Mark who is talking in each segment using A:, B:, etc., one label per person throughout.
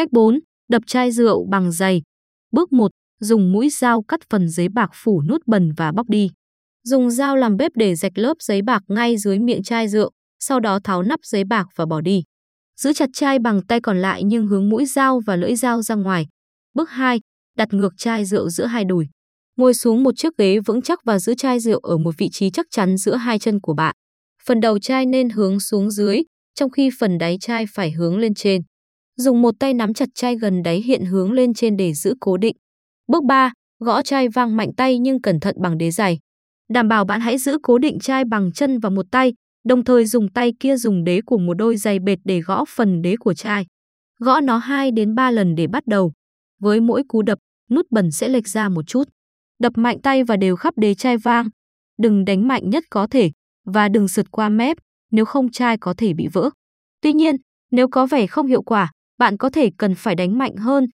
A: Cách 4. Đập chai rượu bằng giày. Bước 1. Dùng mũi dao cắt phần giấy bạc phủ nút bẩn và bóc đi. Dùng dao làm bếp để rạch lớp giấy bạc ngay dưới miệng chai rượu, sau đó tháo nắp giấy bạc và bỏ đi. Giữ chặt chai bằng tay còn lại nhưng hướng mũi dao và lưỡi dao ra ngoài. Bước 2. Đặt ngược chai rượu giữa hai đùi. Ngồi xuống một chiếc ghế vững chắc và giữ chai rượu ở một vị trí chắc chắn giữa hai chân của bạn. Phần đầu chai nên hướng xuống dưới, trong khi phần đáy chai phải hướng lên trên. Dùng một tay nắm chặt chai gần đáy hiện hướng lên trên để giữ cố định. Bước 3. Gõ chai vang mạnh tay nhưng cẩn thận bằng đế giày. Đảm bảo bạn hãy giữ cố định chai bằng chân và một tay, đồng thời dùng tay kia dùng đế của một đôi giày bệt để gõ phần đế của chai. Gõ nó 2 đến 3 lần để bắt đầu. Với mỗi cú đập, nút bẩn sẽ lệch ra một chút. Đập mạnh tay và đều khắp đế chai vang. Đừng đánh mạnh nhất có thể và đừng sượt qua mép, nếu không chai có thể bị vỡ. Tuy nhiên, nếu có vẻ không hiệu quả, bạn có thể cần phải đánh mạnh hơn,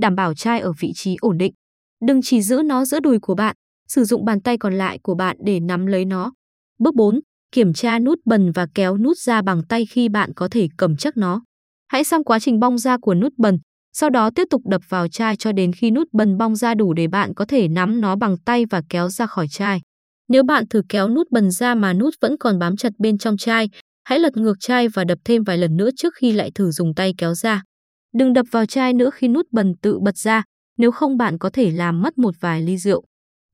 A: đảm bảo chai ở vị trí ổn định. Đừng chỉ giữ nó giữa đùi của bạn, sử dụng bàn tay còn lại của bạn để nắm lấy nó. Bước 4. Kiểm tra nút bần và kéo nút ra bằng tay khi bạn có thể cầm chắc nó. Hãy xem quá trình bong ra của nút bần, sau đó tiếp tục đập vào chai cho đến khi nút bần bong ra đủ để bạn có thể nắm nó bằng tay và kéo ra khỏi chai. Nếu bạn thử kéo nút bần ra mà nút vẫn còn bám chặt bên trong chai, hãy lật ngược chai và đập thêm vài lần nữa trước khi lại thử dùng tay kéo ra. Đừng đập vào chai nữa khi nút bần tự bật ra, nếu không bạn có thể làm mất một vài ly rượu.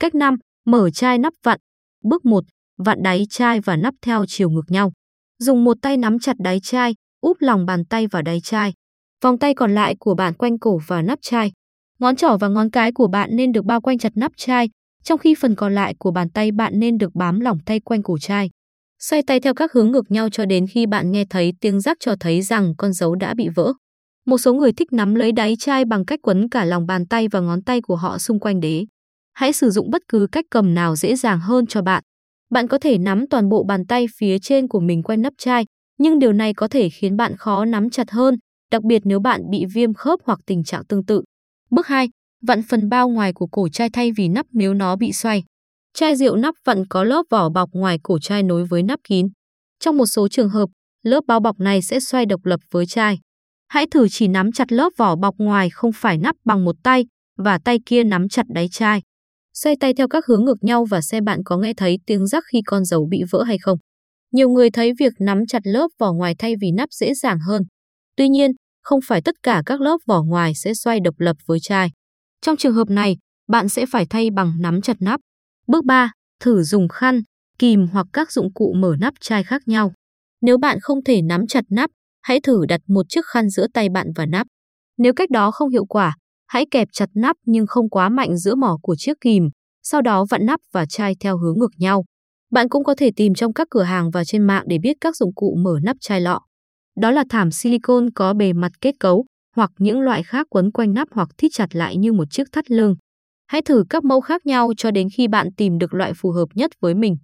A: Cách 5. Mở chai nắp vặn. Bước 1. Vặn đáy chai và nắp theo chiều ngược nhau. Dùng một tay nắm chặt đáy chai, úp lòng bàn tay vào đáy chai. Vòng tay còn lại của bạn quanh cổ và nắp chai. Ngón trỏ và ngón cái của bạn nên được bao quanh chặt nắp chai, trong khi phần còn lại của bàn tay bạn nên được bám lỏng tay quanh cổ chai. Xoay tay theo các hướng ngược nhau cho đến khi bạn nghe thấy tiếng rắc cho thấy rằng con dấu đã bị vỡ. Một số người thích nắm lấy đáy chai bằng cách quấn cả lòng bàn tay và ngón tay của họ xung quanh đế. Hãy sử dụng bất cứ cách cầm nào dễ dàng hơn cho bạn. Bạn có thể nắm toàn bộ bàn tay phía trên của mình quanh nắp chai, nhưng điều này có thể khiến bạn khó nắm chặt hơn, đặc biệt nếu bạn bị viêm khớp hoặc tình trạng tương tự. Bước 2. Vặn phần bao ngoài của cổ chai thay vì nắp nếu nó bị xoay. Chai rượu nắp vặn có lớp vỏ bọc ngoài cổ chai nối với nắp kín. Trong một số trường hợp, lớp bao bọc này sẽ xoay độc lập với chai. Hãy thử chỉ nắm chặt lớp vỏ bọc ngoài không phải nắp bằng một tay và tay kia nắm chặt đáy chai. Xoay tay theo các hướng ngược nhau và xem bạn có nghe thấy tiếng rắc khi con dấu bị vỡ hay không. Nhiều người thấy việc nắm chặt lớp vỏ ngoài thay vì nắp dễ dàng hơn. Tuy nhiên, không phải tất cả các lớp vỏ ngoài sẽ xoay độc lập với chai. Trong trường hợp này, bạn sẽ phải thay bằng nắm chặt nắp. Bước 3. Thử dùng khăn, kìm hoặc các dụng cụ mở nắp chai khác nhau. Nếu bạn không thể nắm chặt nắp, hãy thử đặt một chiếc khăn giữa tay bạn và nắp. Nếu cách đó không hiệu quả, hãy kẹp chặt nắp nhưng không quá mạnh giữa mỏ của chiếc kìm, sau đó vặn nắp và chai theo hướng ngược nhau. Bạn cũng có thể tìm trong các cửa hàng và trên mạng để biết các dụng cụ mở nắp chai lọ. Đó là thảm silicon có bề mặt kết cấu, hoặc những loại khác quấn quanh nắp hoặc thít chặt lại như một chiếc thắt lưng. Hãy thử các mẫu khác nhau cho đến khi bạn tìm được loại phù hợp nhất với mình.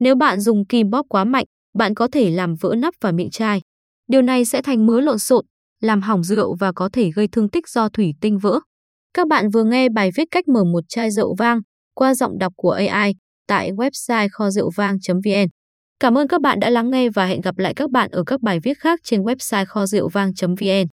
A: Nếu bạn dùng kim bóp quá mạnh, bạn có thể làm vỡ nắp và miệng chai. Điều này sẽ thành mớ lộn xộn, làm hỏng rượu và có thể gây thương tích do thủy tinh vỡ. Các bạn vừa nghe bài viết cách mở một chai rượu vang qua giọng đọc của AI tại website kho rượu vang.vn. Cảm ơn các bạn đã lắng nghe và hẹn gặp lại các bạn ở các bài viết khác trên website kho rượu vang.vn.